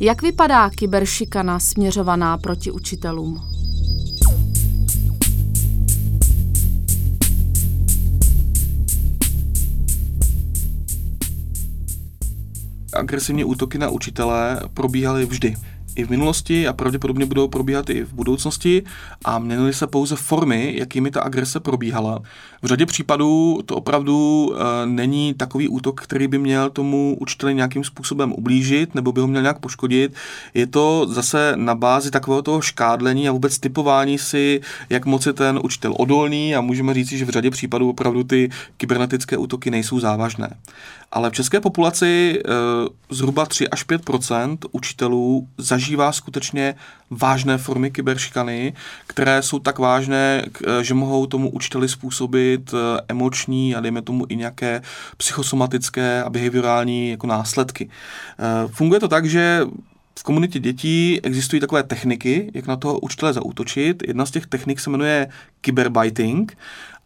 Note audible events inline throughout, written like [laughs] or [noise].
Jak vypadá kyberšikana směřovaná proti učitelům? Agresivní útoky na učitele probíhaly vždy i v minulosti a pravděpodobně budou probíhat i v budoucnosti a měnily se pouze formy, jakými ta agrese probíhala. V řadě případů to opravdu e, není takový útok, který by měl tomu učiteli nějakým způsobem ublížit nebo by ho měl nějak poškodit. Je to zase na bázi takového toho škádlení a vůbec typování si, jak moc je ten učitel odolný a můžeme říct, že v řadě případů opravdu ty kybernetické útoky nejsou závažné. Ale v české populaci e, zhruba 3 až 5% učitelů zažívá skutečně vážné formy kyberšikany, které jsou tak vážné, e, že mohou tomu učiteli způsobit e, emoční a dejme tomu i nějaké psychosomatické a behaviorální jako následky. Funguje to tak, že v komunitě dětí existují takové techniky, jak na toho učitele zaútočit. Jedna z těch technik se jmenuje cyberbiting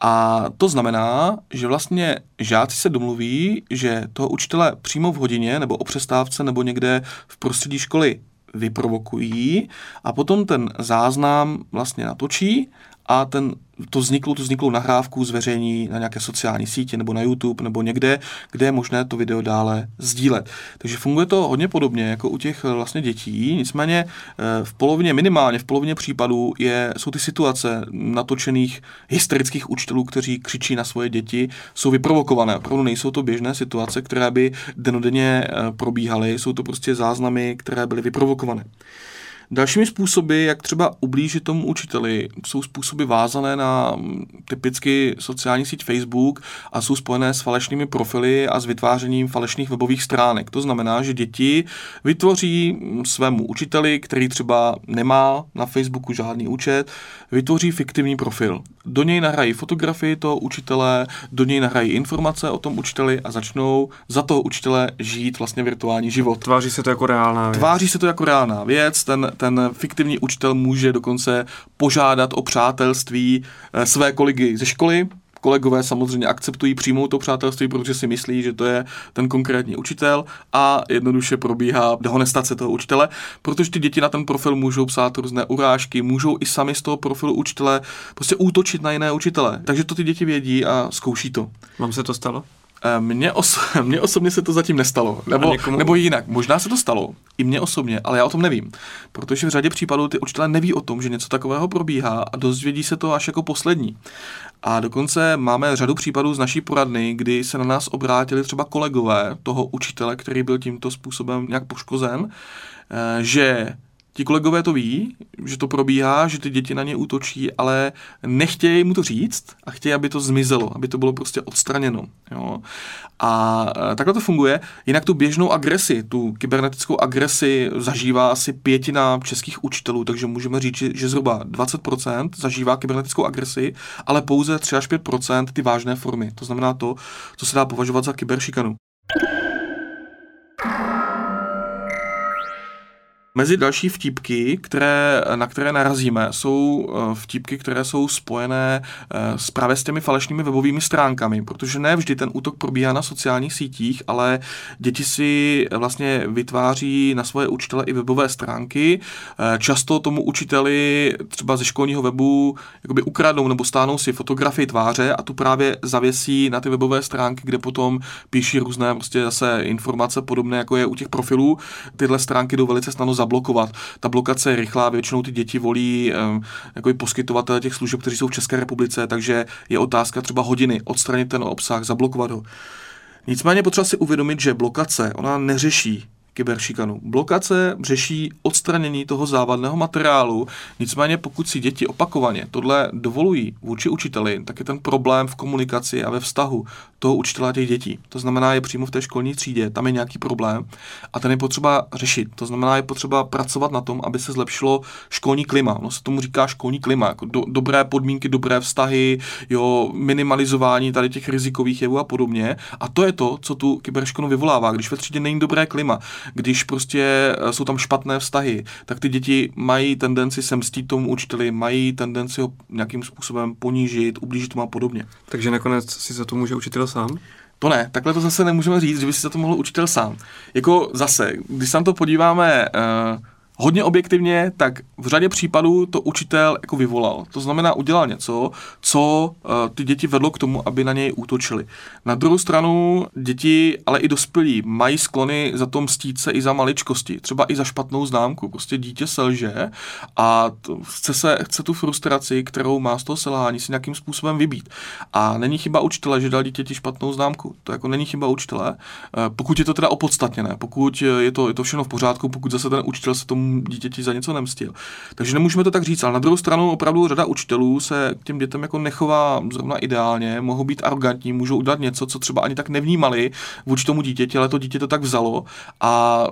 a to znamená, že vlastně žáci se domluví, že toho učitele přímo v hodině nebo o přestávce nebo někde v prostředí školy vyprovokují a potom ten záznam vlastně natočí a ten to vzniklo, tu vzniklou nahrávku zveřejní na nějaké sociální sítě nebo na YouTube nebo někde, kde je možné to video dále sdílet. Takže funguje to hodně podobně jako u těch eh, vlastně dětí, nicméně eh, v polovině, minimálně v polovině případů je, jsou ty situace natočených hysterických učitelů, kteří křičí na svoje děti, jsou vyprovokované. Opravdu nejsou to běžné situace, které by denodenně eh, probíhaly, jsou to prostě záznamy, které byly vyprovokované. Dalšími způsoby, jak třeba ublížit tomu učiteli, jsou způsoby vázané na mm, typicky sociální síť Facebook a jsou spojené s falešnými profily a s vytvářením falešných webových stránek. To znamená, že děti vytvoří mm, svému učiteli, který třeba nemá na Facebooku žádný účet, vytvoří fiktivní profil. Do něj nahrají fotografii toho učitele, do něj nahrají informace o tom učiteli a začnou za toho učitele žít vlastně virtuální život. Tváří se to jako reálná věc. Tváří se to jako reálná věc, ten, ten fiktivní učitel může dokonce požádat o přátelství eh, své kolegy ze školy, kolegové samozřejmě akceptují, přijmou to přátelství, protože si myslí, že to je ten konkrétní učitel a jednoduše probíhá dehonestace toho učitele, protože ty děti na ten profil můžou psát různé urážky, můžou i sami z toho profilu učitele prostě útočit na jiné učitele. Takže to ty děti vědí a zkouší to. Vám se to stalo? Eh, mně, oso- [laughs] mně osobně se to zatím nestalo. Nebo, někomu... nebo jinak, možná se to stalo, i mně osobně, ale já o tom nevím. Protože v řadě případů ty učitelé neví o tom, že něco takového probíhá a dozvědí se to až jako poslední. A dokonce máme řadu případů z naší poradny, kdy se na nás obrátili třeba kolegové toho učitele, který byl tímto způsobem nějak poškozen, eh, že Ti kolegové to ví, že to probíhá, že ty děti na ně útočí, ale nechtějí mu to říct a chtějí, aby to zmizelo, aby to bylo prostě odstraněno. Jo? A e, takhle to funguje. Jinak tu běžnou agresi, tu kybernetickou agresi zažívá asi pětina českých učitelů, takže můžeme říct, že zhruba 20% zažívá kybernetickou agresi, ale pouze 3 až 5% ty vážné formy. To znamená to, co se dá považovat za kyberšikanu. Mezi další vtipky, které, na které narazíme, jsou eh, vtipky, které jsou spojené eh, s právě s těmi falešnými webovými stránkami, protože ne vždy ten útok probíhá na sociálních sítích, ale děti si vlastně vytváří na svoje učitele i webové stránky. Eh, často tomu učiteli třeba ze školního webu jakoby ukradnou nebo stáhnou si fotografii tváře a tu právě zavěsí na ty webové stránky, kde potom píší různé prostě zase informace podobné, jako je u těch profilů. Tyhle stránky jdou velice snadno zablokovat. Ta blokace je rychlá, většinou ty děti volí jako poskytovatele těch služeb, kteří jsou v České republice, takže je otázka třeba hodiny odstranit ten obsah, zablokovat ho. Nicméně potřeba si uvědomit, že blokace, ona neřeší kyberšikanu. Blokace řeší odstranění toho závadného materiálu, nicméně pokud si děti opakovaně tohle dovolují vůči učiteli, tak je ten problém v komunikaci a ve vztahu toho učitele a těch dětí. To znamená, je přímo v té školní třídě, tam je nějaký problém a ten je potřeba řešit. To znamená, je potřeba pracovat na tom, aby se zlepšilo školní klima. No se tomu říká školní klima, jako do, dobré podmínky, dobré vztahy, jo, minimalizování tady těch rizikových jevů a podobně. A to je to, co tu kyberškolu vyvolává. Když ve třídě není dobré klima, když prostě eh, jsou tam špatné vztahy, tak ty děti mají tendenci se mstít tomu učiteli, mají tendenci ho nějakým způsobem ponížit, ublížit mu a podobně. Takže nakonec si za to může učitel sám? To ne, takhle to zase nemůžeme říct, že by si za to mohl učitel sám. Jako zase, když se na to podíváme uh, hodně objektivně, tak v řadě případů to učitel jako vyvolal. To znamená, udělal něco, co uh, ty děti vedlo k tomu, aby na něj útočili. Na druhou stranu děti, ale i dospělí, mají sklony za to mstít se i za maličkosti, třeba i za špatnou známku. Prostě dítě selže a to, chce, se, chce tu frustraci, kterou má z toho selhání, si nějakým způsobem vybít. A není chyba učitele, že dal dítěti špatnou známku. To jako není chyba učitele, uh, pokud je to teda opodstatněné, pokud je to, je to všechno v pořádku, pokud zase ten učitel se tomu dítěti za něco nemstil. Takže nemůžeme to tak říct, ale na druhou stranu opravdu řada učitelů se k těm dětem jako nechová zrovna ideálně, mohou být arrogantní, můžou udělat něco, co třeba ani tak nevnímali vůči tomu dítěti, ale to dítě to tak vzalo a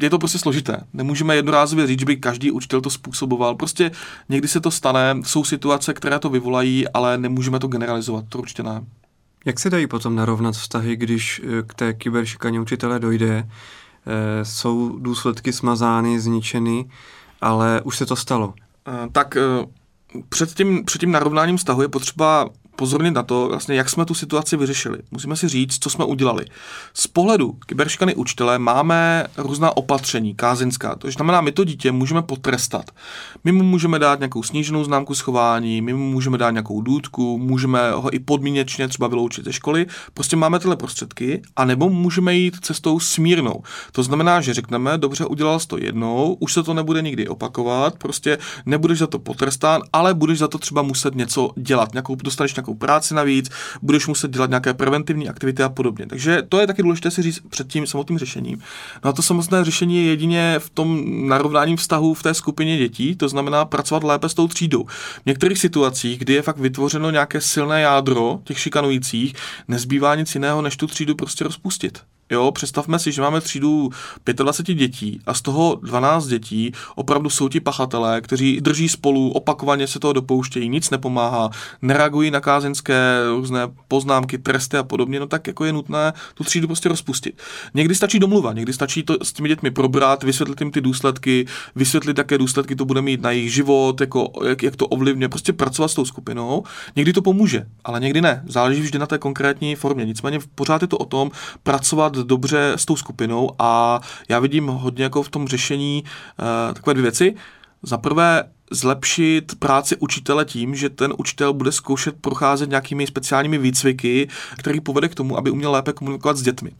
je to prostě složité. Nemůžeme jednorázově říct, že by každý učitel to způsoboval. Prostě někdy se to stane, jsou situace, které to vyvolají, ale nemůžeme to generalizovat, to určitě ne. Jak se dají potom narovnat vztahy, když eh, k té kyberšikaně učitele dojde? Eh, jsou důsledky smazány, zničeny, ale už se to stalo. Eh, tak eh, před tím, před tím narovnáním vztahu je potřeba pozornit na to, vlastně, jak jsme tu situaci vyřešili. Musíme si říct, co jsme udělali. Z pohledu kyberšikany učitele máme různá opatření, kázinská. To znamená, my to dítě můžeme potrestat. My mu můžeme dát nějakou sníženou známku schování, my mu můžeme dát nějakou důdku, můžeme ho i podmínečně třeba vyloučit ze školy. Prostě máme tyhle prostředky, anebo můžeme jít cestou smírnou. To znamená, že řekneme, dobře, udělal jsi to jednou, už se to nebude nikdy opakovat, prostě nebudeš za to potrestán, ale budeš za to třeba muset něco dělat, nějakou dostaneš nějakou práci navíc, budeš muset dělat nějaké preventivní aktivity a podobně. Takže to je taky důležité si říct před tím samotným řešením. No a to samotné řešení je jedině v tom narovnání vztahu v té skupině dětí, to znamená pracovat lépe s tou třídou. V některých situacích, kdy je fakt vytvořeno nějaké silné jádro těch šikanujících, nezbývá nic jiného, než tu třídu prostě rozpustit. Jo, představme si, že máme třídu 25 dětí a z toho 12 dětí opravdu jsou ti pachatelé, kteří drží spolu, opakovaně se toho dopouštějí, nic nepomáhá, nereagují na kázeňské různé poznámky, tresty a podobně, no tak jako je nutné tu třídu prostě rozpustit. Někdy stačí domluva, někdy stačí to s těmi dětmi probrat, vysvětlit jim ty důsledky, vysvětlit, jaké důsledky to bude mít na jejich život, jako, jak, jak to ovlivňuje, prostě pracovat s tou skupinou. Někdy to pomůže, ale někdy ne. Záleží vždy na té konkrétní formě. Nicméně pořád je to o tom pracovat dobře s tou skupinou a já vidím hodně jako v tom řešení uh, takové dvě věci. Za prvé zlepšit práci učitele tím, že ten učitel bude zkoušet procházet nějakými speciálními výcviky, který povede k tomu, aby uměl lépe komunikovat s dětmi.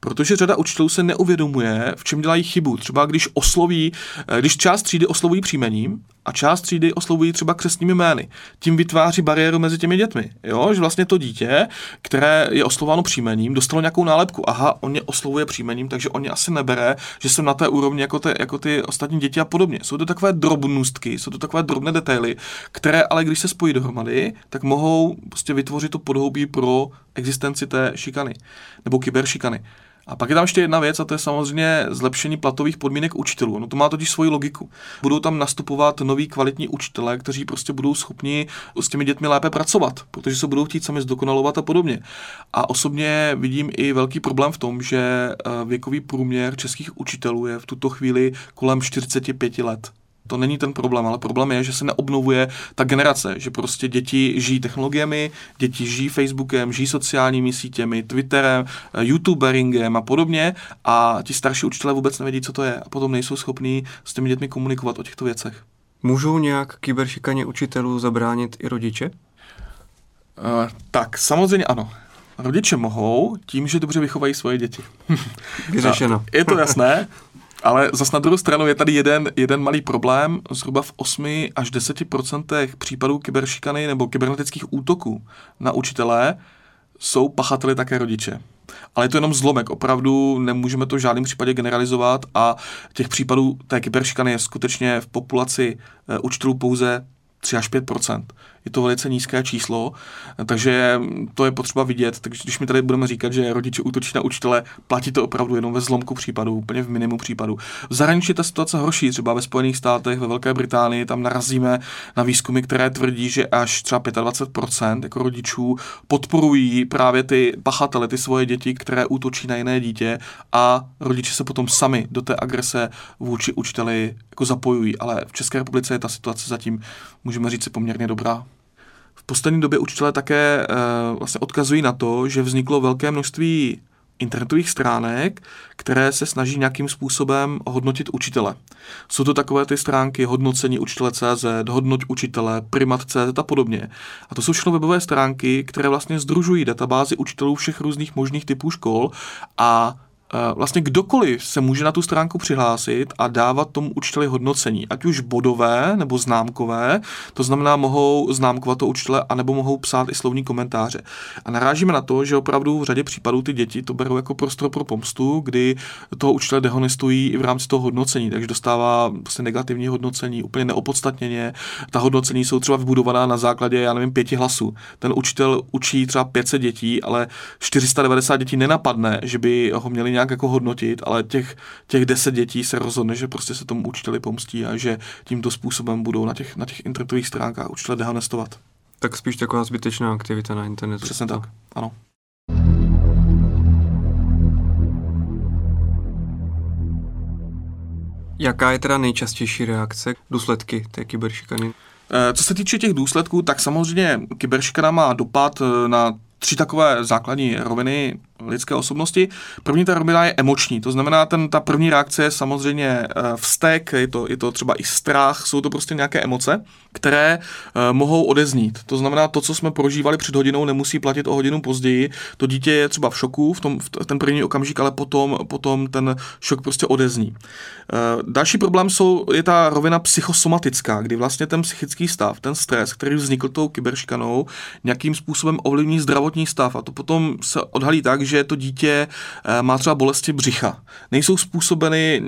Protože řada učitelů se neuvědomuje, v čem dělají chybu. Třeba když osloví, eh, když část třídy oslovují příjmením a část třídy oslovují třeba křesními jmény. Tím vytváří bariéru mezi těmi dětmi. Jo? Že vlastně to dítě, které je oslovováno příjmením, dostalo nějakou nálepku. Aha, on mě oslovuje příjmením, takže on mě asi nebere, že jsem na té úrovni jako, ty, jako ty ostatní děti a podobně. Jsou to takové drobnostky, jsou to takové drobné detaily, které ale když se spojí dohromady, tak mohou prostě vytvořit to podhoubí pro existenci té šikany nebo kyberšikany. A pak je tam ještě jedna věc, a to je samozřejmě zlepšení platových podmínek učitelů. No to má totiž svoji logiku. Budou tam nastupovat noví kvalitní učitelé, kteří prostě budou schopni s těmi dětmi lépe pracovat, protože se budou chtít sami zdokonalovat a podobně. A osobně vidím i velký problém v tom, že eh, věkový průměr českých učitelů je v tuto chvíli kolem 45 let. To není ten problém, ale problém je, že se neobnovuje ta generace, že prostě děti žijí technologiemi, děti žijí Facebookem, žijí sociálními sítěmi, Twitterem, eh, YouTuberingem a podobně a ti starší učitelé vůbec nevědí, co to je a potom nejsou schopní s těmi dětmi komunikovat o těchto věcech. Můžou nějak kyberšikaně učitelů zabránit i rodiče? Uh, tak, samozřejmě ano. Rodiče mohou tím, že dobře vychovají svoje děti. Vyřešeno. [laughs] je to jasné. Ale zas na druhou stranu je tady jeden, jeden malý problém. Zhruba v 8 až 10 případů kyberšikany nebo kybernetických útoků na učitelé jsou pachateli také rodiče. Ale je to jenom zlomek, opravdu nemůžeme to v žádném případě generalizovat a těch případů té kyberšikany je skutečně v populaci eh, učitelů pouze 3 až 5 je to velice nízké číslo, takže to je potřeba vidět. Takže když mi tady budeme říkat, že rodiče útočí na učitele, platí to opravdu jenom ve zlomku případů, úplně v minimu případů. V zahraničí je ta situace horší, třeba ve Spojených státech, ve Velké Británii, tam narazíme na výzkumy, které tvrdí, že až třeba 25% jako rodičů podporují právě ty pachatele, ty svoje děti, které útočí na jiné dítě a rodiče se potom sami do té agrese vůči učiteli jako zapojují. Ale v České republice je ta situace zatím, můžeme říct, poměrně dobrá Poslední době učitelé také vlastně odkazují na to, že vzniklo velké množství internetových stránek, které se snaží nějakým způsobem hodnotit učitele. Jsou to takové ty stránky hodnocení učitele CZ, hodnoť učitele, primat.cz a podobně. A to jsou všechno webové stránky, které vlastně združují databázy učitelů všech různých možných typů škol a vlastně kdokoliv se může na tu stránku přihlásit a dávat tomu učiteli hodnocení, ať už bodové nebo známkové, to znamená mohou známkovat to učitele, anebo mohou psát i slovní komentáře. A narážíme na to, že opravdu v řadě případů ty děti to berou jako prostor pro pomstu, kdy toho učitele dehonestují i v rámci toho hodnocení, takže dostává prostě negativní hodnocení úplně neopodstatněně. Ta hodnocení jsou třeba vybudovaná na základě, já nevím, pěti hlasů. Ten učitel učí třeba 500 dětí, ale 490 dětí nenapadne, že by ho měli nějak jako hodnotit, ale těch, těch deset dětí se rozhodne, že prostě se tomu učiteli pomstí a že tímto způsobem budou na těch, na těch internetových stránkách učitele dehonestovat. Tak spíš taková zbytečná aktivita na internetu. Přesně tak, ano. Jaká je teda nejčastější reakce, důsledky té kyberšikany? Eh, co se týče těch důsledků, tak samozřejmě kyberšikana má dopad eh, na tři takové základní roviny lidské osobnosti. První ta rovina je emoční, to znamená, ten, ta první reakce je samozřejmě eh, vztek, je to, je to třeba i strach, jsou to prostě nějaké emoce, které uh, mohou odeznít. To znamená, to, co jsme prožívali před hodinou, nemusí platit o hodinu později. To dítě je třeba v šoku v, tom, v ten první okamžik, ale potom, potom ten šok prostě odezní. Uh, další problém jsou, je ta rovina psychosomatická, kdy vlastně ten psychický stav, ten stres, který vznikl tou kyberškanou, nějakým způsobem ovlivní zdravotní stav a to potom se odhalí tak, že to dítě uh, má třeba bolesti břicha. Nejsou způsobeny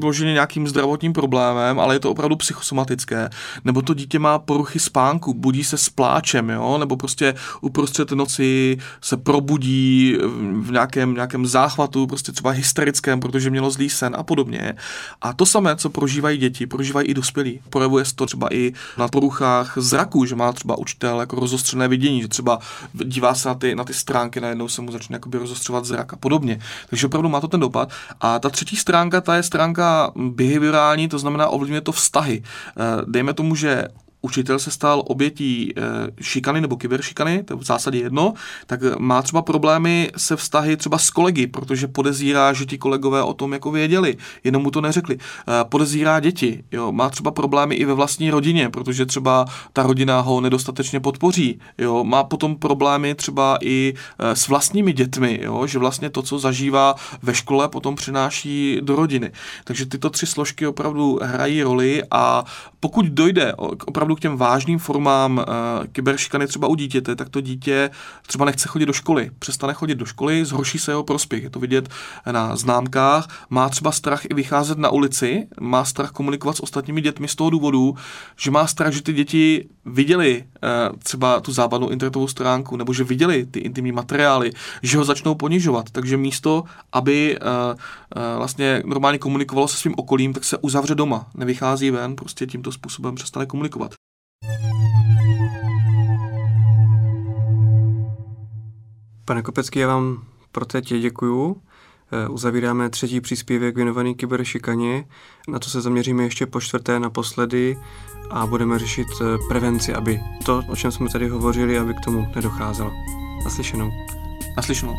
vloženě nějakým zdravotním problémem, ale je to opravdu psychosomatické. Nebo to dítě má poruchy spánku, budí se s pláčem, jo? nebo prostě uprostřed noci se probudí v nějakém, nějakém záchvatu, prostě třeba hysterickém, protože mělo zlý sen a podobně. A to samé, co prožívají děti, prožívají i dospělí. Projevuje se to třeba i na poruchách zraku, že má třeba učitel jako rozostřené vidění, že třeba dívá se na ty, na ty stránky, najednou se mu začne jakoby rozostřovat zrak a podobně. Takže opravdu má to ten dopad. A ta třetí stránka, ta je stránka behaviorální, to znamená ovlivňuje to vztahy. Eh, dejme tomu, že učitel se stal obětí e, šikany nebo kyberšikany, to je v zásadě jedno, tak má třeba problémy se vztahy třeba s kolegy, protože podezírá, že ti kolegové o tom jako věděli, jenom mu to neřekli. E, podezírá děti, jo, má třeba problémy i ve vlastní rodině, protože třeba ta rodina ho nedostatečně podpoří, jo, má potom problémy třeba i s vlastními dětmi, jo, že vlastně to, co zažívá ve škole, potom přináší do rodiny. Takže tyto tři složky opravdu hrají roli a pokud dojde opravdu opravdu k těm vážným formám uh, kyberšikany třeba u dítěte, tak to dítě třeba nechce chodit do školy, přestane chodit do školy, zhorší se jeho prospěch. Je to vidět na známkách, má třeba strach i vycházet na ulici, má strach komunikovat s ostatními dětmi z toho důvodu, že má strach, že ty děti viděli uh, třeba tu zábavnou internetovou stránku, nebo že viděli ty intimní materiály, že ho začnou ponižovat. Takže místo, aby uh, uh, vlastně normálně komunikovalo se svým okolím, tak se uzavře doma, nevychází ven, prostě tímto způsobem přestane komunikovat. Pane Kopecký, já vám pro teď děkuju. Eh, uzavíráme třetí příspěvek věnovaný kyberšikaně. Na to se zaměříme ještě po čtvrté naposledy a budeme řešit eh, prevenci, aby to, o čem jsme tady hovořili, aby k tomu nedocházelo. Naslyšenou. Naslyšenou.